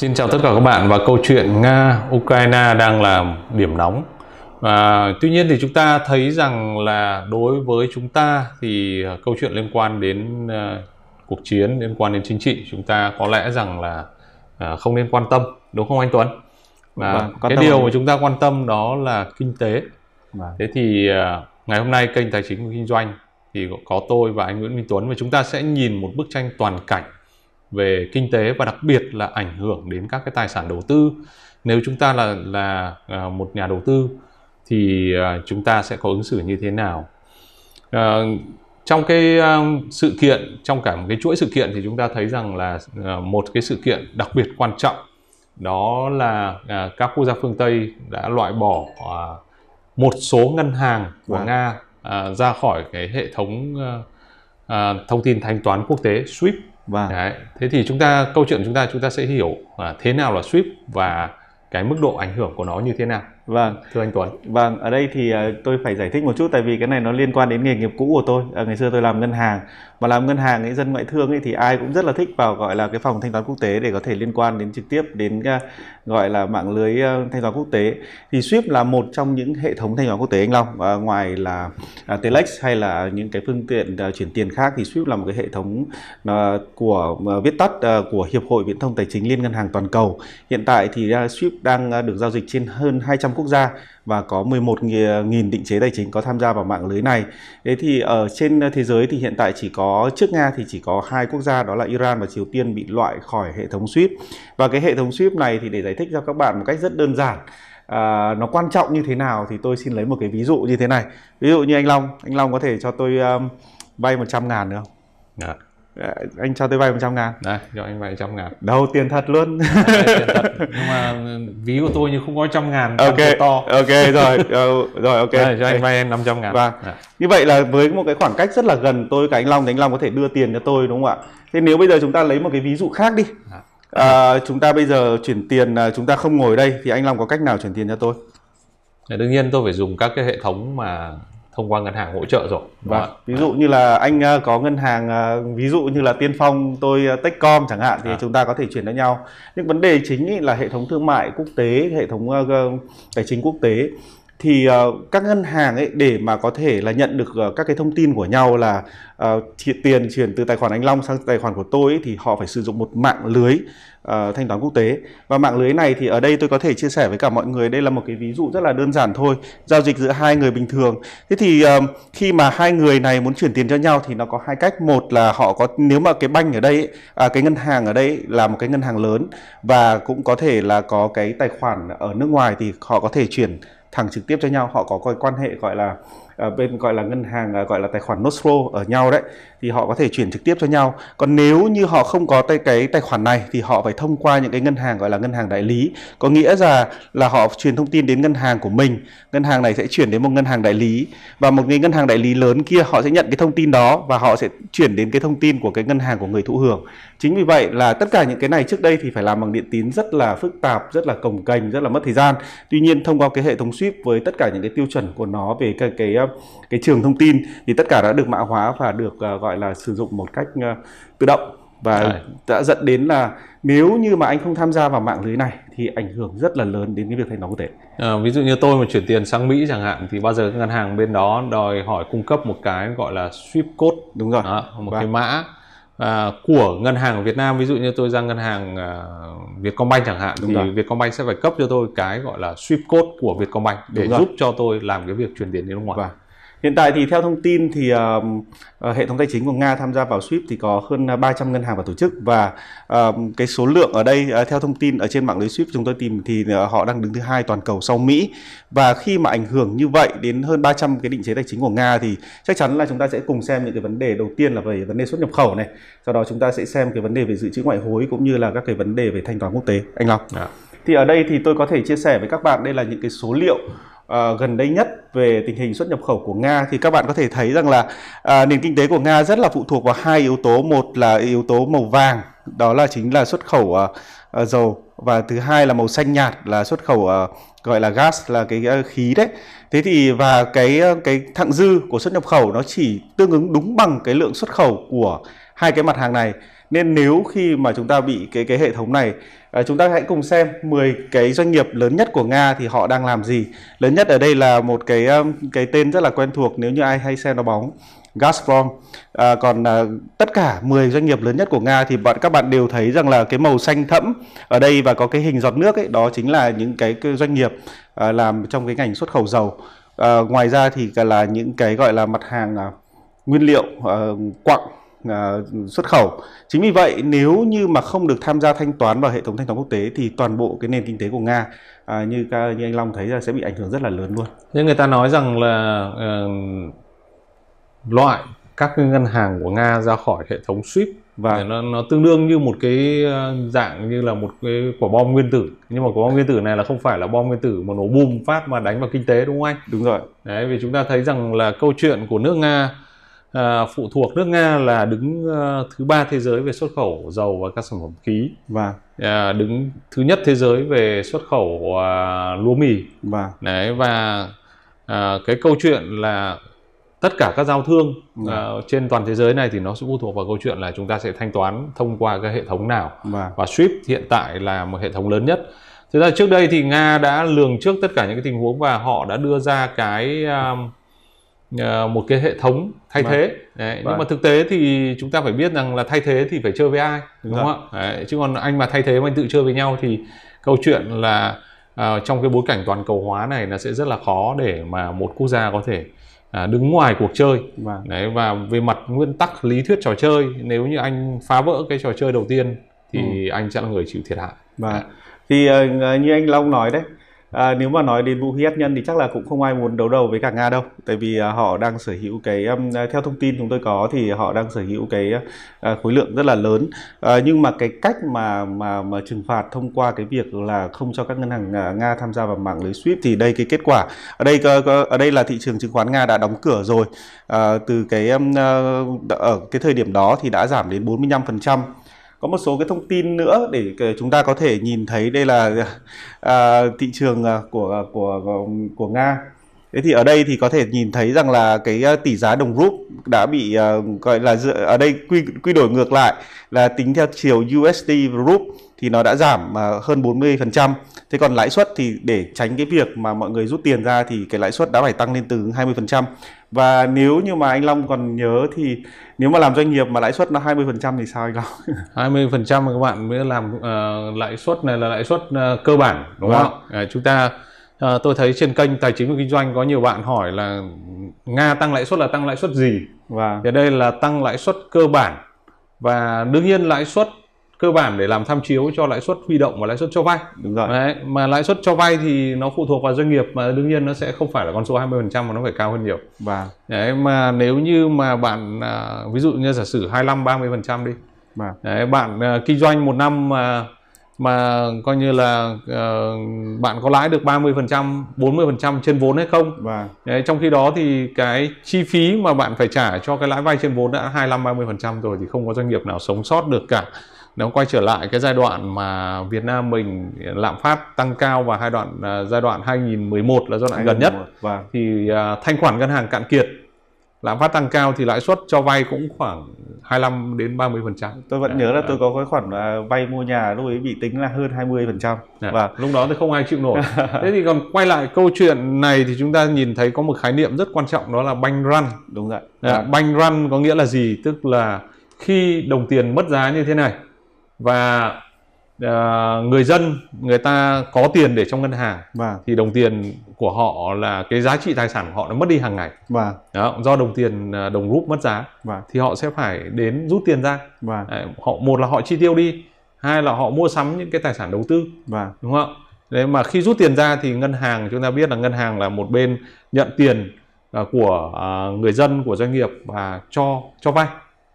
Xin chào tất cả các bạn và câu chuyện Nga Ukraine đang là điểm nóng. À, tuy nhiên thì chúng ta thấy rằng là đối với chúng ta thì câu chuyện liên quan đến uh, cuộc chiến liên quan đến chính trị chúng ta có lẽ rằng là uh, không nên quan tâm đúng không anh Tuấn? Và vâng, cái điều mà chúng ta quan tâm đó là kinh tế. Vâng. Thế thì uh, ngày hôm nay kênh tài chính và kinh doanh thì có tôi và anh Nguyễn Minh Tuấn và chúng ta sẽ nhìn một bức tranh toàn cảnh về kinh tế và đặc biệt là ảnh hưởng đến các cái tài sản đầu tư nếu chúng ta là là à, một nhà đầu tư thì à, chúng ta sẽ có ứng xử như thế nào à, trong cái sự kiện trong cả một cái chuỗi sự kiện thì chúng ta thấy rằng là một cái sự kiện đặc biệt quan trọng đó là các quốc gia phương Tây đã loại bỏ một số ngân hàng của. Vâng. Nga ra khỏi cái hệ thống thông tin thanh toán quốc tế SWIFT Vâng. Đấy. Thế thì chúng ta câu chuyện chúng ta chúng ta sẽ hiểu à, thế nào là SWIFT và cái mức độ ảnh hưởng của nó như thế nào. Vâng, thưa anh Tuấn. Vâng, ở đây thì uh, tôi phải giải thích một chút tại vì cái này nó liên quan đến nghề nghiệp cũ của tôi. Uh, ngày xưa tôi làm ngân hàng mà làm ngân hàng ấy dân ngoại thương ấy thì ai cũng rất là thích vào gọi là cái phòng thanh toán quốc tế để có thể liên quan đến trực tiếp đến uh, gọi là mạng lưới thanh toán quốc tế. Thì SWIFT là một trong những hệ thống thanh toán quốc tế anh Long. Uh, ngoài là uh, Telex hay là những cái phương tiện uh, chuyển tiền khác thì SWIFT là một cái hệ thống uh, của uh, viết tắt uh, của Hiệp hội Viễn thông Tài chính Liên ngân hàng toàn cầu. Hiện tại thì uh, SWIFT đang uh, được giao dịch trên hơn 200 quốc quốc gia và có 11.000 định chế tài chính có tham gia vào mạng lưới này. Thế thì ở trên thế giới thì hiện tại chỉ có trước Nga thì chỉ có hai quốc gia đó là Iran và Triều Tiên bị loại khỏi hệ thống SWIFT. Và cái hệ thống SWIFT này thì để giải thích cho các bạn một cách rất đơn giản à, nó quan trọng như thế nào thì tôi xin lấy một cái ví dụ như thế này. Ví dụ như anh Long, anh Long có thể cho tôi um, vay 100 ngàn được không? Yeah. Dạ. Dạ, anh cho tôi vay 100 ngàn Đây, cho anh vay 100 ngàn Đâu, tiền thật luôn Đấy, tiền thật. Nhưng mà ví của tôi như không có trăm ngàn Ok, to. ok rồi ờ, Rồi, ok Đây, cho anh vay 500 ngàn Vâng à. Như vậy là với một cái khoảng cách rất là gần tôi cả anh Long thì anh Long có thể đưa tiền cho tôi đúng không ạ Thế nếu bây giờ chúng ta lấy một cái ví dụ khác đi à. Chúng ta bây giờ chuyển tiền à, Chúng ta không ngồi đây Thì anh Long có cách nào chuyển tiền cho tôi Đương nhiên tôi phải dùng các cái hệ thống mà thông qua ngân hàng hỗ trợ rồi vâng. ví dụ như là anh ờ, có ngân hàng ờ, ví dụ như là tiên phong tôi ờ, techcom chẳng hạn thì à. chúng ta có thể chuyển cho nhau nhưng vấn đề chính là hệ thống thương mại quốc tế hệ thống tài chính quốc tế thì uh, các ngân hàng ấy để mà có thể là nhận được uh, các cái thông tin của nhau là uh, tiền chuyển từ tài khoản anh Long sang tài khoản của tôi ấy, thì họ phải sử dụng một mạng lưới uh, thanh toán quốc tế. Và mạng lưới này thì ở đây tôi có thể chia sẻ với cả mọi người. Đây là một cái ví dụ rất là đơn giản thôi giao dịch giữa hai người bình thường. Thế thì uh, khi mà hai người này muốn chuyển tiền cho nhau thì nó có hai cách. Một là họ có nếu mà cái banh ở đây ấy, à, cái ngân hàng ở đây là một cái ngân hàng lớn và cũng có thể là có cái tài khoản ở nước ngoài thì họ có thể chuyển thẳng trực tiếp cho nhau họ có cái quan hệ gọi là À, bên gọi là ngân hàng à, gọi là tài khoản Nostro ở nhau đấy, thì họ có thể chuyển trực tiếp cho nhau. Còn nếu như họ không có tay, cái tài khoản này thì họ phải thông qua những cái ngân hàng gọi là ngân hàng đại lý. Có nghĩa là là họ truyền thông tin đến ngân hàng của mình, ngân hàng này sẽ chuyển đến một ngân hàng đại lý. Và một cái ngân hàng đại lý lớn kia, họ sẽ nhận cái thông tin đó và họ sẽ chuyển đến cái thông tin của cái ngân hàng của người thụ hưởng. Chính vì vậy là tất cả những cái này trước đây thì phải làm bằng điện tín rất là phức tạp, rất là cồng kềnh rất là mất thời gian. Tuy nhiên thông qua cái hệ thống SWIFT với tất cả những cái tiêu chuẩn của nó về cái cái cái trường thông tin thì tất cả đã được mã hóa và được uh, gọi là sử dụng một cách uh, tự động và đã dẫn đến là nếu như mà anh không tham gia vào mạng lưới này thì ảnh hưởng rất là lớn đến cái việc thanh toán quốc tế. À, ví dụ như tôi mà chuyển tiền sang Mỹ chẳng hạn thì bao giờ ngân hàng bên đó đòi hỏi cung cấp một cái gọi là SWIFT code đúng rồi, đó, một vâng. cái mã à, của ngân hàng ở Việt Nam ví dụ như tôi ra ngân hàng à, Vietcombank chẳng hạn Đúng thì rồi. Vietcombank sẽ phải cấp cho tôi cái gọi là SWIFT code của Vietcombank để giúp cho tôi làm cái việc chuyển tiền đến nước ngoài. Vâng. Hiện tại thì theo thông tin thì uh, hệ thống tài chính của Nga tham gia vào SWIFT thì có hơn 300 ngân hàng và tổ chức và uh, cái số lượng ở đây uh, theo thông tin ở trên mạng lưới SWIFT chúng tôi tìm thì uh, họ đang đứng thứ hai toàn cầu sau Mỹ và khi mà ảnh hưởng như vậy đến hơn 300 cái định chế tài chính của Nga thì chắc chắn là chúng ta sẽ cùng xem những cái vấn đề đầu tiên là về vấn đề xuất nhập khẩu này sau đó chúng ta sẽ xem cái vấn đề về dự trữ ngoại hối cũng như là các cái vấn đề về thanh toán quốc tế anh Long. À. Thì ở đây thì tôi có thể chia sẻ với các bạn đây là những cái số liệu uh, gần đây nhất về tình hình xuất nhập khẩu của Nga thì các bạn có thể thấy rằng là uh, nền kinh tế của Nga rất là phụ thuộc vào hai yếu tố. Một là yếu tố màu vàng đó là chính là xuất khẩu uh, uh, dầu. Và thứ hai là màu xanh nhạt là xuất khẩu uh, gọi là gas là cái uh, khí đấy. Thế thì và cái cái thặng dư của xuất nhập khẩu nó chỉ tương ứng đúng bằng cái lượng xuất khẩu của hai cái mặt hàng này nên nếu khi mà chúng ta bị cái cái hệ thống này à, chúng ta hãy cùng xem 10 cái doanh nghiệp lớn nhất của Nga thì họ đang làm gì. Lớn nhất ở đây là một cái um, cái tên rất là quen thuộc nếu như ai hay xem nó bóng Gazprom. À, còn à, tất cả 10 doanh nghiệp lớn nhất của Nga thì bạn các bạn đều thấy rằng là cái màu xanh thẫm ở đây và có cái hình giọt nước ấy đó chính là những cái, cái doanh nghiệp à, làm trong cái ngành xuất khẩu dầu. À, ngoài ra thì là những cái gọi là mặt hàng à, nguyên liệu à, quặng xuất khẩu. Chính vì vậy nếu như mà không được tham gia thanh toán vào hệ thống thanh toán quốc tế thì toàn bộ cái nền kinh tế của nga à, như như anh long thấy là sẽ bị ảnh hưởng rất là lớn luôn. Nhưng người ta nói rằng là uh, loại các cái ngân hàng của nga ra khỏi hệ thống SWIFT và nó, nó tương đương như một cái ờ, dạng như là một cái quả bom nguyên tử. Nhưng mà quả bom nguyên tử này là không phải là bom nguyên tử mà nổ bùm phát mà đánh vào kinh tế đúng không anh? Đúng rồi. Đấy vì chúng ta thấy rằng là câu chuyện của nước nga à, phụ thuộc nước nga là đứng uh, thứ ba thế giới về xuất khẩu dầu và các sản phẩm khí và à, đứng thứ nhất thế giới về xuất khẩu uh, lúa mì và đấy và à, cái câu chuyện là tất cả các giao thương uh, trên toàn thế giới này thì nó sẽ phụ thuộc vào câu chuyện là chúng ta sẽ thanh toán thông qua cái hệ thống nào và, và SWIFT hiện tại là một hệ thống lớn nhất. Thực ra trước đây thì Nga đã lường trước tất cả những cái tình huống và họ đã đưa ra cái um, một cái hệ thống thay vâng. thế. Đấy. Nhưng vâng. mà thực tế thì chúng ta phải biết rằng là thay thế thì phải chơi với ai, đúng, đúng không ạ? Đấy. Chứ còn anh mà thay thế mà anh tự chơi với nhau thì câu chuyện là uh, trong cái bối cảnh toàn cầu hóa này nó sẽ rất là khó để mà một quốc gia có thể à, đứng ngoài cuộc chơi vâng. đấy và về mặt nguyên tắc lý thuyết trò chơi nếu như anh phá vỡ cái trò chơi đầu tiên thì ừ. anh sẽ là người chịu thiệt hại vâng. thì uh, như anh Long nói đấy À, nếu mà nói đến vũ khí hạt nhân thì chắc là cũng không ai muốn đấu đầu với cả Nga đâu, tại vì à, họ đang sở hữu cái um, à, theo thông tin chúng tôi có thì họ đang sở hữu cái à, khối lượng rất là lớn. À, nhưng mà cái cách mà mà mà trừng phạt thông qua cái việc là không cho các ngân hàng à, Nga tham gia vào mạng lưới SWIFT thì đây cái kết quả ở đây ở đây là thị trường chứng khoán Nga đã đóng cửa rồi. À, từ cái um, à, ở cái thời điểm đó thì đã giảm đến 45% có một số cái thông tin nữa để chúng ta có thể nhìn thấy đây là à, thị trường à, à, của của của Nga. Thế thì ở đây thì có thể nhìn thấy rằng là cái à, tỷ giá đồng rúp đã bị uh, gọi là ở đây quy quy đổi ngược lại là tính theo chiều USD rúp thì nó đã giảm uh, hơn 40%. Thế còn lãi suất thì để tránh cái việc mà mọi người rút tiền ra thì cái lãi suất đã phải tăng lên từ 20%. Và nếu như mà anh Long còn nhớ thì nếu mà làm doanh nghiệp mà lãi suất nó 20% thì sao anh Long? 20% mà các bạn mới làm uh, lãi suất này là lãi suất uh, cơ bản đúng vâng. không? Uh, chúng ta À, tôi thấy trên kênh tài chính và kinh doanh có nhiều bạn hỏi là Nga tăng lãi suất là tăng lãi suất gì? Và thì đây là tăng lãi suất cơ bản và đương nhiên lãi suất cơ bản để làm tham chiếu cho lãi suất huy động và lãi suất cho vay. Đúng rồi. Đấy, mà lãi suất cho vay thì nó phụ thuộc vào doanh nghiệp mà đương nhiên nó sẽ không phải là con số 20% mà nó phải cao hơn nhiều. Và Đấy, mà nếu như mà bạn à, ví dụ như giả sử 25 30% đi. Và Đấy, bạn à, kinh doanh một năm mà mà coi như là uh, bạn có lãi được 30%, 40% trên vốn hay không. Và Đấy, trong khi đó thì cái chi phí mà bạn phải trả cho cái lãi vay trên vốn đã 25 30% rồi thì không có doanh nghiệp nào sống sót được cả. Nếu quay trở lại cái giai đoạn mà Việt Nam mình lạm phát tăng cao và giai đoạn uh, giai đoạn 2011 là giai đoạn 2011, gần nhất và thì uh, thanh khoản ngân hàng cạn kiệt lạm phát tăng cao thì lãi suất cho vay cũng khoảng 25 đến 30 phần trăm. Tôi vẫn à, nhớ là tôi có cái khoản vay mua nhà lúc ấy bị tính là hơn 20 phần trăm. Và lúc đó thì không ai chịu nổi. Thế thì còn quay lại câu chuyện này thì chúng ta nhìn thấy có một khái niệm rất quan trọng đó là bank run. Đúng rồi. À, bank run có nghĩa là gì? Tức là khi đồng tiền mất giá như thế này và uh, người dân người ta có tiền để trong ngân hàng và thì đồng tiền của họ là cái giá trị tài sản của họ nó mất đi hàng ngày. Và đó, do đồng tiền à, đồng rúp mất giá và thì họ sẽ phải đến rút tiền ra. Và họ một là họ chi tiêu đi hai là họ mua sắm những cái tài sản đầu tư và đúng không Đấy mà khi rút tiền ra thì ngân hàng chúng ta biết là ngân hàng là một bên nhận tiền uh, của uh, người dân của doanh nghiệp và cho cho vay.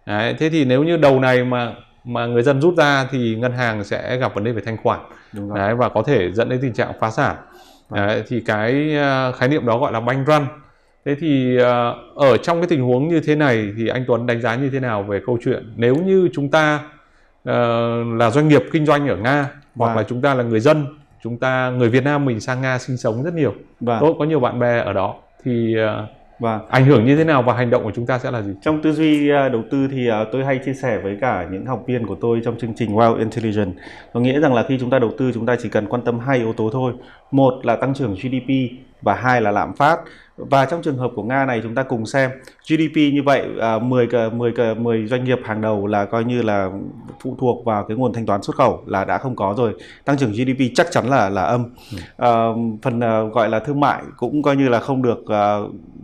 Đấy, thế thì nếu như đầu này mà mà người dân rút ra thì ngân hàng sẽ gặp vấn đề về thanh khoản đấy và có thể dẫn đến tình trạng phá sản vâng. đấy, thì cái ờ, khái niệm đó gọi là bank run thế thì ờ, ở trong cái tình huống như thế này thì anh Tuấn đánh giá như thế nào về câu chuyện nếu như chúng ta uh, là doanh nghiệp kinh doanh ở Nga hoặc vâng. là chúng ta là người dân chúng ta người Việt Nam mình sang Nga sinh sống rất nhiều vâng. tôi có nhiều bạn bè ở đó thì uh, và ảnh hưởng như thế nào và hành động của chúng ta sẽ là gì trong tư duy à, đầu tư thì à, tôi hay chia sẻ với cả những học viên của tôi trong chương trình Wow Intelligence có nghĩa rằng là khi chúng ta đầu tư chúng ta chỉ cần quan tâm hai yếu tố thôi một là tăng trưởng GDP và hai là lạm phát và trong trường hợp của Nga này chúng ta cùng xem GDP như vậy 10 10 10 doanh nghiệp hàng đầu là coi như là phụ thuộc vào cái nguồn thanh toán xuất khẩu là đã không có rồi. Tăng trưởng GDP chắc chắn là là âm. Ừ. À, phần uh, gọi là thương mại cũng coi như là không được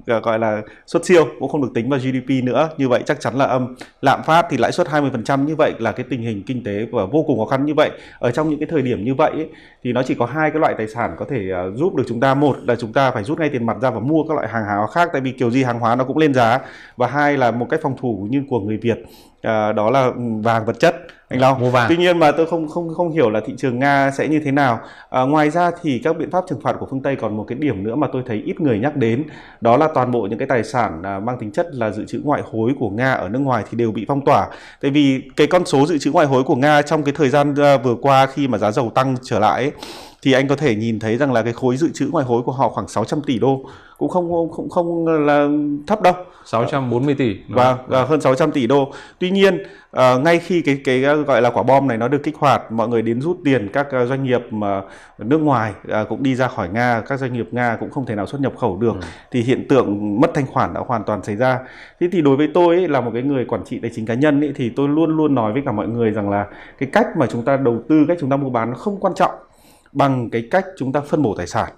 Ờ, gọi là xuất siêu cũng không được tính vào GDP nữa. Như vậy chắc chắn là âm. Lạm phát thì lãi suất 20% như vậy là cái tình hình kinh tế và vô cùng khó khăn như vậy. Ở trong những cái thời điểm như vậy ấy, thì nó chỉ có hai cái loại tài sản có thể uh, giúp được chúng ta. Một là chúng ta phải rút ngay tiền mặt ra và mua mua các loại hàng hóa khác tại vì kiểu gì hàng hóa nó cũng lên giá và hai là một cách phòng thủ như của người Việt à, đó là vàng vật chất anh Long. Mua vàng. Tuy nhiên mà tôi không không không hiểu là thị trường Nga sẽ như thế nào. À, ngoài ra thì các biện pháp trừng phạt của phương Tây còn một cái điểm nữa mà tôi thấy ít người nhắc đến, đó là toàn bộ những cái tài sản à, mang tính chất là dự trữ ngoại hối của Nga ở nước ngoài thì đều bị phong tỏa. Tại vì cái con số dự trữ ngoại hối của Nga trong cái thời gian à, vừa qua khi mà giá dầu tăng trở lại ấy, thì anh có thể nhìn thấy rằng là cái khối dự trữ ngoại hối của họ khoảng 600 tỷ đô cũng không không không là thấp đâu. 640 tỷ. Và vâng, hơn 600 tỷ đô. Tuy nhiên uh, ngay khi cái cái gọi là quả bom này nó được kích hoạt mọi người đến rút tiền các uh, doanh nghiệp mà nước ngoài uh, cũng đi ra khỏi nga các doanh nghiệp nga cũng không thể nào xuất nhập khẩu được. Ừ. thì hiện tượng mất thanh khoản đã hoàn toàn xảy ra. Thế thì đối với tôi ấy, là một cái người quản trị tài chính cá nhân ấy, thì tôi luôn luôn nói với cả mọi người rằng là cái cách mà chúng ta đầu tư cách chúng ta mua bán nó không quan trọng bằng cái cách chúng ta phân bổ tài sản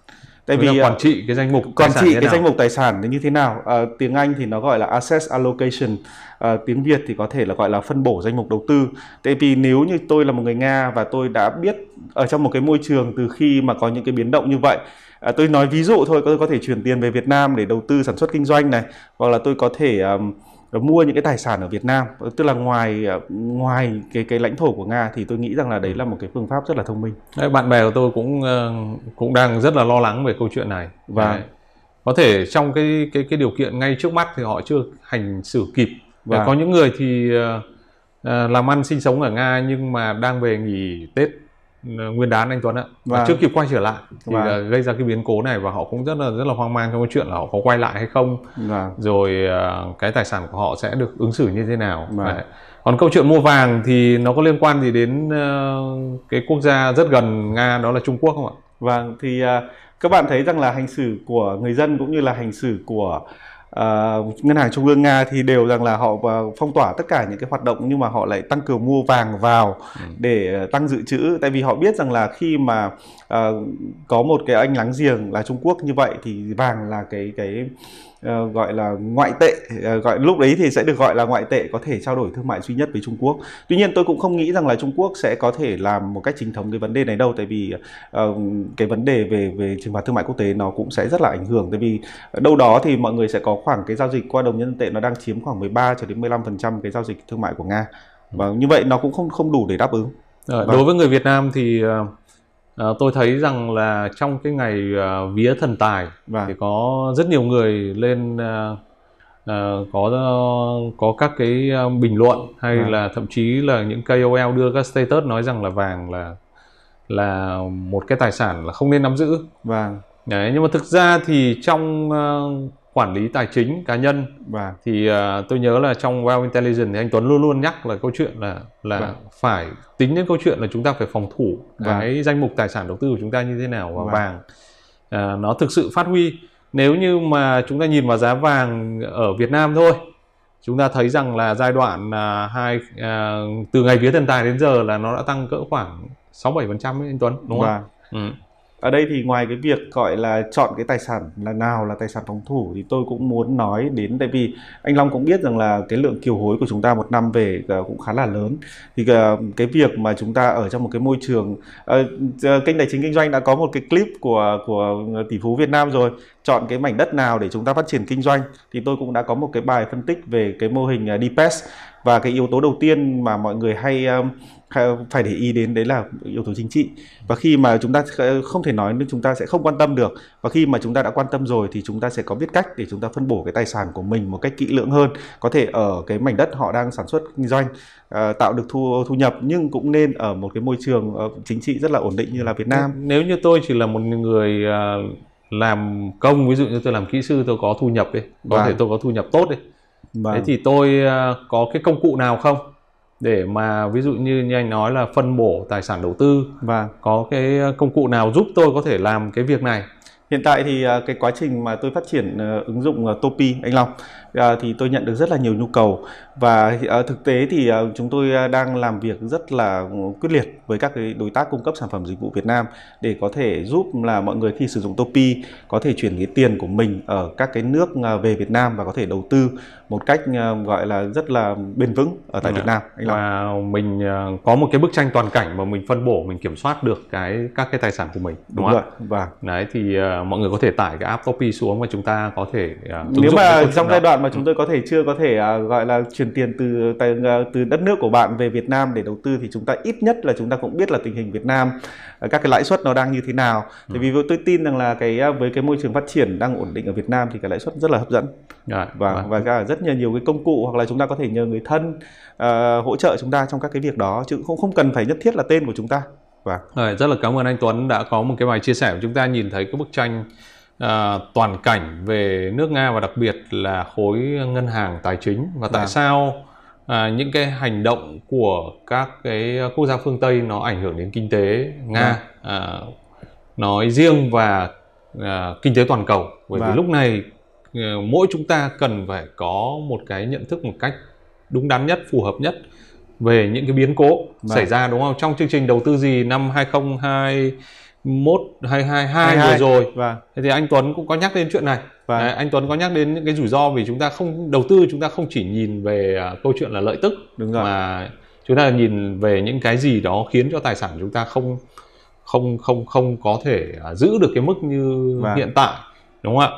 tại vì quản trị cái danh mục quản trị cái nào? danh mục tài sản như thế nào à, tiếng Anh thì nó gọi là asset allocation à, tiếng Việt thì có thể là gọi là phân bổ danh mục đầu tư tại vì nếu như tôi là một người Nga và tôi đã biết ở trong một cái môi trường từ khi mà có những cái biến động như vậy à, tôi nói ví dụ thôi tôi có thể chuyển tiền về Việt Nam để đầu tư sản xuất kinh doanh này hoặc là tôi có thể um, mua những cái tài sản ở Việt Nam. Tức là ngoài ờ, ngoài cái cái lãnh thổ của Nga thì tôi nghĩ rằng là đấy là một cái phương pháp rất là thông minh. Đấy, bạn bè của tôi cũng ờ, cũng đang rất là lo lắng về câu chuyện này. Và đấy. có thể trong cái cái cái điều kiện ngay trước mắt thì họ chưa hành xử kịp. Và có những người thì uh, làm ăn sinh sống ở Nga nhưng mà đang về nghỉ Tết. Ờ, nguyên đán anh Tuấn ạ và vâng. chưa kịp quay trở lại thì vâng. gây ra cái biến cố này và họ cũng rất là rất là hoang mang trong cái chuyện là họ có quay lại hay không vâng. rồi uh, cái tài sản của họ sẽ được ứng xử như thế nào vâng. còn câu chuyện mua vàng thì nó có liên quan gì đến cái quốc gia rất gần nga đó là trung quốc không ạ vâng thì các bạn thấy rằng là hành xử của người dân cũng như là hành xử của uh, ngân hàng trung ương nga thì đều rằng là họ phong tỏa tất cả những cái hoạt động nhưng mà họ lại tăng cường mua vàng vào ừ. để tăng dự trữ tại vì họ biết rằng là khi mà uh, có một cái anh láng giềng là trung quốc như vậy thì vàng là cái cái uh, gọi là ngoại tệ uh, gọi lúc đấy thì sẽ được gọi là ngoại tệ có thể trao đổi thương mại duy nhất với Trung Quốc. Tuy nhiên tôi cũng không nghĩ rằng là Trung Quốc sẽ có thể làm một cách chính thống cái vấn đề này đâu tại vì uh, cái vấn đề về về trừng phạt thương mại quốc tế nó cũng sẽ rất là ảnh hưởng tại vì đâu đó thì mọi người sẽ có khoảng cái giao dịch qua đồng nhân tệ nó đang chiếm khoảng 13 cho đến 15% cái giao dịch thương mại của Nga. Và như vậy nó cũng không không đủ để đáp ứng. Rồi, đối với người Việt Nam thì uh À, tôi thấy rằng là trong cái ngày uh, vía thần tài vâng. thì có rất nhiều người lên uh, uh, có có các cái bình luận hay vâng. là thậm chí là những KOL đưa các status nói rằng là vàng là là một cái tài sản là không nên nắm giữ. Vâng. Đấy, nhưng mà thực ra thì trong uh, quản lý tài chính cá nhân và thì uh, tôi nhớ là trong Well Intelligence thì anh Tuấn luôn luôn nhắc là câu chuyện là là vâng. phải tính đến câu chuyện là chúng ta phải phòng thủ vâng. cái danh mục tài sản đầu tư của chúng ta như thế nào và vâng. vàng uh, nó thực sự phát huy nếu như mà chúng ta nhìn vào giá vàng ở Việt Nam thôi chúng ta thấy rằng là giai đoạn uh, hai uh, từ ngày vía thần tài đến giờ là nó đã tăng cỡ khoảng sáu bảy phần trăm anh Tuấn đúng không? Vâng. Ừ ở đây thì ngoài cái việc, gọi là, chọn cái tài sản là nào là tài sản phòng thủ thì tôi cũng muốn nói đến tại vì anh Long cũng biết rằng là cái lượng kiều hối của chúng ta một năm về ờ, cũng khá là lớn. Thì ờ, cái việc mà chúng ta ở trong một cái môi trường ờ, kênh tài chính kinh doanh đã có một cái clip của của tỷ phú Việt Nam rồi, chọn cái mảnh đất nào để chúng ta phát triển kinh doanh thì tôi cũng đã có một cái bài phân tích về cái mô hình DPES và cái yếu tố đầu tiên mà mọi người hay phải để ý đến đấy là yếu tố chính trị. Và khi mà chúng ta không thể nói nên chúng ta sẽ không quan tâm được. Và khi mà chúng ta đã quan tâm rồi thì chúng ta sẽ có biết cách để chúng ta phân bổ cái tài sản của mình một cách kỹ lưỡng hơn. Có thể ở cái mảnh đất họ đang sản xuất kinh doanh uh, tạo được thu thu nhập nhưng cũng nên ở một cái môi trường uh, chính trị rất là ổn định như là Việt Nam. Nếu như tôi chỉ là một người uh, làm công ví dụ như tôi làm kỹ sư tôi có thu nhập đi có Vâng. thể tôi có thu nhập tốt đi. Vâng. thế thì tôi ờ, có cái công cụ nào không để mà ví dụ như như anh nói là phân bổ tài sản đầu tư và có cái ờ, công cụ nào giúp tôi có thể làm cái việc này? Hiện tại thì ờ, cái quá trình mà tôi phát triển ờ, ứng dụng Topi, anh Long à, thì tôi nhận được rất là nhiều nhu cầu và à, thực tế thì à, chúng tôi à, đang làm việc rất là quyết liệt với các cái đối tác cung cấp sản phẩm dịch vụ Việt Nam để có thể giúp là mọi người khi sử dụng Topi có thể chuyển cái tiền của mình ở các cái nước à, về Việt Nam và có thể đầu tư một cách à, gọi là rất là bền vững ở tại Dạ. Việt Nam anh Long. và mình ờ, có một cái bức tranh toàn cảnh mà mình phân bổ mình kiểm soát được cái các cái tài sản của mình đúng, Đúng không rồi. Và đấy thì ờ, mọi người có thể tải cái app Topi xuống và chúng ta có thể ờ, nếu mà trong giai đoạn mà chúng tôi có thể chưa có thể à, gọi là chuyển tiền từ tài, à, từ đất nước của bạn về Việt Nam để đầu tư thì chúng ta ít nhất là chúng ta cũng biết là tình hình Việt Nam à, các cái lãi suất nó đang như thế nào. Ừ. Tại vì tôi tin rằng là cái với cái môi trường phát triển đang ổn định ở Việt Nam thì cái lãi suất rất là hấp dẫn Dạ, và vâng. và cả rất nhiều nhiều cái công cụ hoặc là chúng ta có thể nhờ người thân à, hỗ trợ chúng ta trong các cái việc đó chứ không không cần phải nhất thiết là tên của chúng ta. Và Rồi, rất là cảm ơn anh Tuấn đã có một cái bài chia sẻ của chúng ta nhìn thấy cái bức tranh à, toàn cảnh về nước Nga và đặc biệt là khối ngân hàng tài chính và tại Vâng. sao à, những cái hành động của các cái quốc gia phương Tây nó ảnh hưởng đến kinh tế Nga à, nói riêng và à, kinh tế toàn cầu bởi vì Vâng. lúc này ờ, mỗi chúng ta cần phải có một cái nhận thức một cách đúng đắn nhất phù hợp nhất về những cái biến cố Vâng. xảy ra đúng không trong chương trình đầu tư gì năm 2021 2022 vừa 22. rồi và Thế thì anh Tuấn cũng có nhắc đến chuyện này. Vâng. Đấy, anh Tuấn có nhắc đến những cái rủi ro vì chúng ta không đầu tư chúng ta không chỉ nhìn về à, câu chuyện là lợi tức đúng rồi. mà chúng ta nhìn về những cái gì đó khiến cho tài sản chúng ta không không không không có thể à, giữ được cái mức như Vâng. hiện tại đúng không ạ?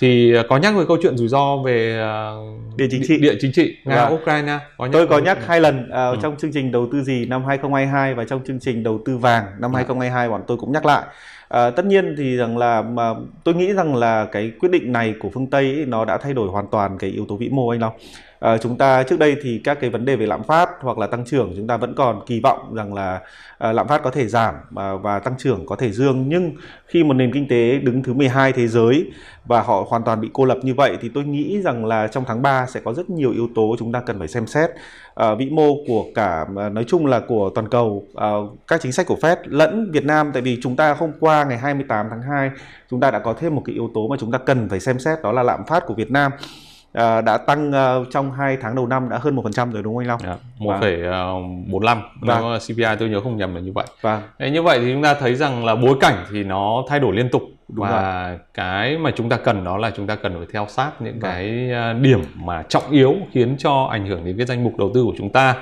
Thì à, có nhắc về câu chuyện rủi ro về à, Địa chính trị. địa chính trị Nga Vâng. Ukraine có nhắc Tôi có nhắc hai lần ờ, Ừ. trong chương trình đầu tư gì năm 2022 và trong chương trình đầu tư vàng năm Dạ. 2022 bọn tôi cũng nhắc lại. Ờ, tất nhiên thì rằng là mà tôi nghĩ rằng là cái quyết định này của phương Tây ấy, nó đã thay đổi hoàn toàn cái yếu tố vĩ mô anh Long à, chúng ta trước đây thì các cái vấn đề về lạm phát hoặc là tăng trưởng chúng ta vẫn còn kỳ vọng rằng là à, lạm phát có thể giảm và, và tăng trưởng có thể dương. Nhưng khi một nền kinh tế đứng thứ 12 thế giới và họ hoàn toàn bị cô lập như vậy thì tôi nghĩ rằng là trong tháng 3 sẽ có rất nhiều yếu tố chúng ta cần phải xem xét. À, vĩ mô của cả nói chung là của toàn cầu à, các chính sách của Fed lẫn Việt Nam. Tại vì chúng ta hôm qua ngày 28 tháng 2 chúng ta đã có thêm một cái yếu tố mà chúng ta cần phải xem xét đó là lạm phát của Việt Nam. Ờ, đã tăng ờ, trong 2 tháng đầu năm đã hơn 1% rồi đúng không anh Long? Dạ, 1,45 Vâng. Nếu CPI tôi nhớ không nhầm là như vậy. Vâng. Thế như vậy thì chúng ta thấy rằng là bối cảnh thì nó thay đổi liên tục Đúng và cái mà chúng ta cần đó là chúng ta cần phải theo sát những Vâng. cái à, điểm mà trọng yếu khiến cho ảnh hưởng đến cái danh mục đầu tư của chúng ta.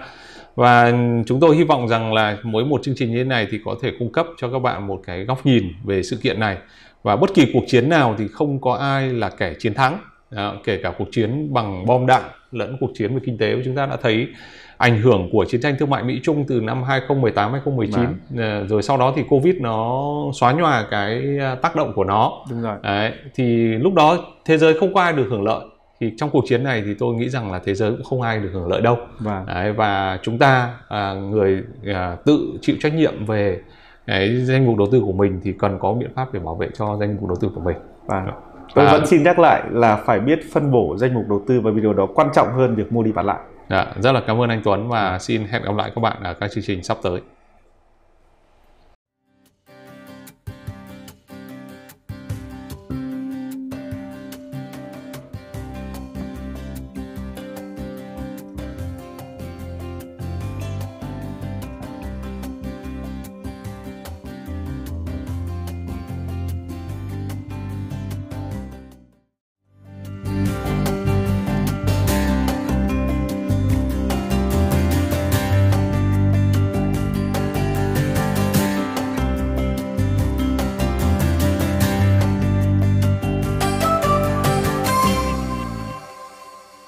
Và chúng tôi hy vọng rằng là mỗi một chương trình như thế này thì có thể cung cấp cho các bạn một cái góc nhìn về sự kiện này. Và bất kỳ cuộc chiến nào thì không có ai là kẻ chiến thắng. Đó, kể cả cuộc chiến bằng bom đạn lẫn cuộc chiến về kinh tế chúng ta đã thấy ảnh hưởng của chiến tranh thương mại Mỹ Trung từ năm 2018 2019 Vâng. Ờ, rồi sau đó thì Covid nó xóa nhòa cái à, tác động của nó Đúng rồi. Đấy, thì lúc đó thế giới không có ai được hưởng lợi thì trong cuộc chiến này thì tôi nghĩ rằng là thế giới cũng không ai được hưởng lợi đâu Vâng. Đấy, và chúng ta à, người à, tự chịu trách nhiệm về cái danh mục đầu tư của mình thì cần có biện pháp để bảo vệ cho danh mục đầu tư của mình Vâng. Tôi Và- vẫn xin nhắc lại là phải biết phân bổ danh mục đầu tư và vì điều đó quan trọng hơn việc mua đi bán lại. Dạ, rất là cảm ơn anh Tuấn và xin hẹn gặp lại các bạn ở các chương trình sắp tới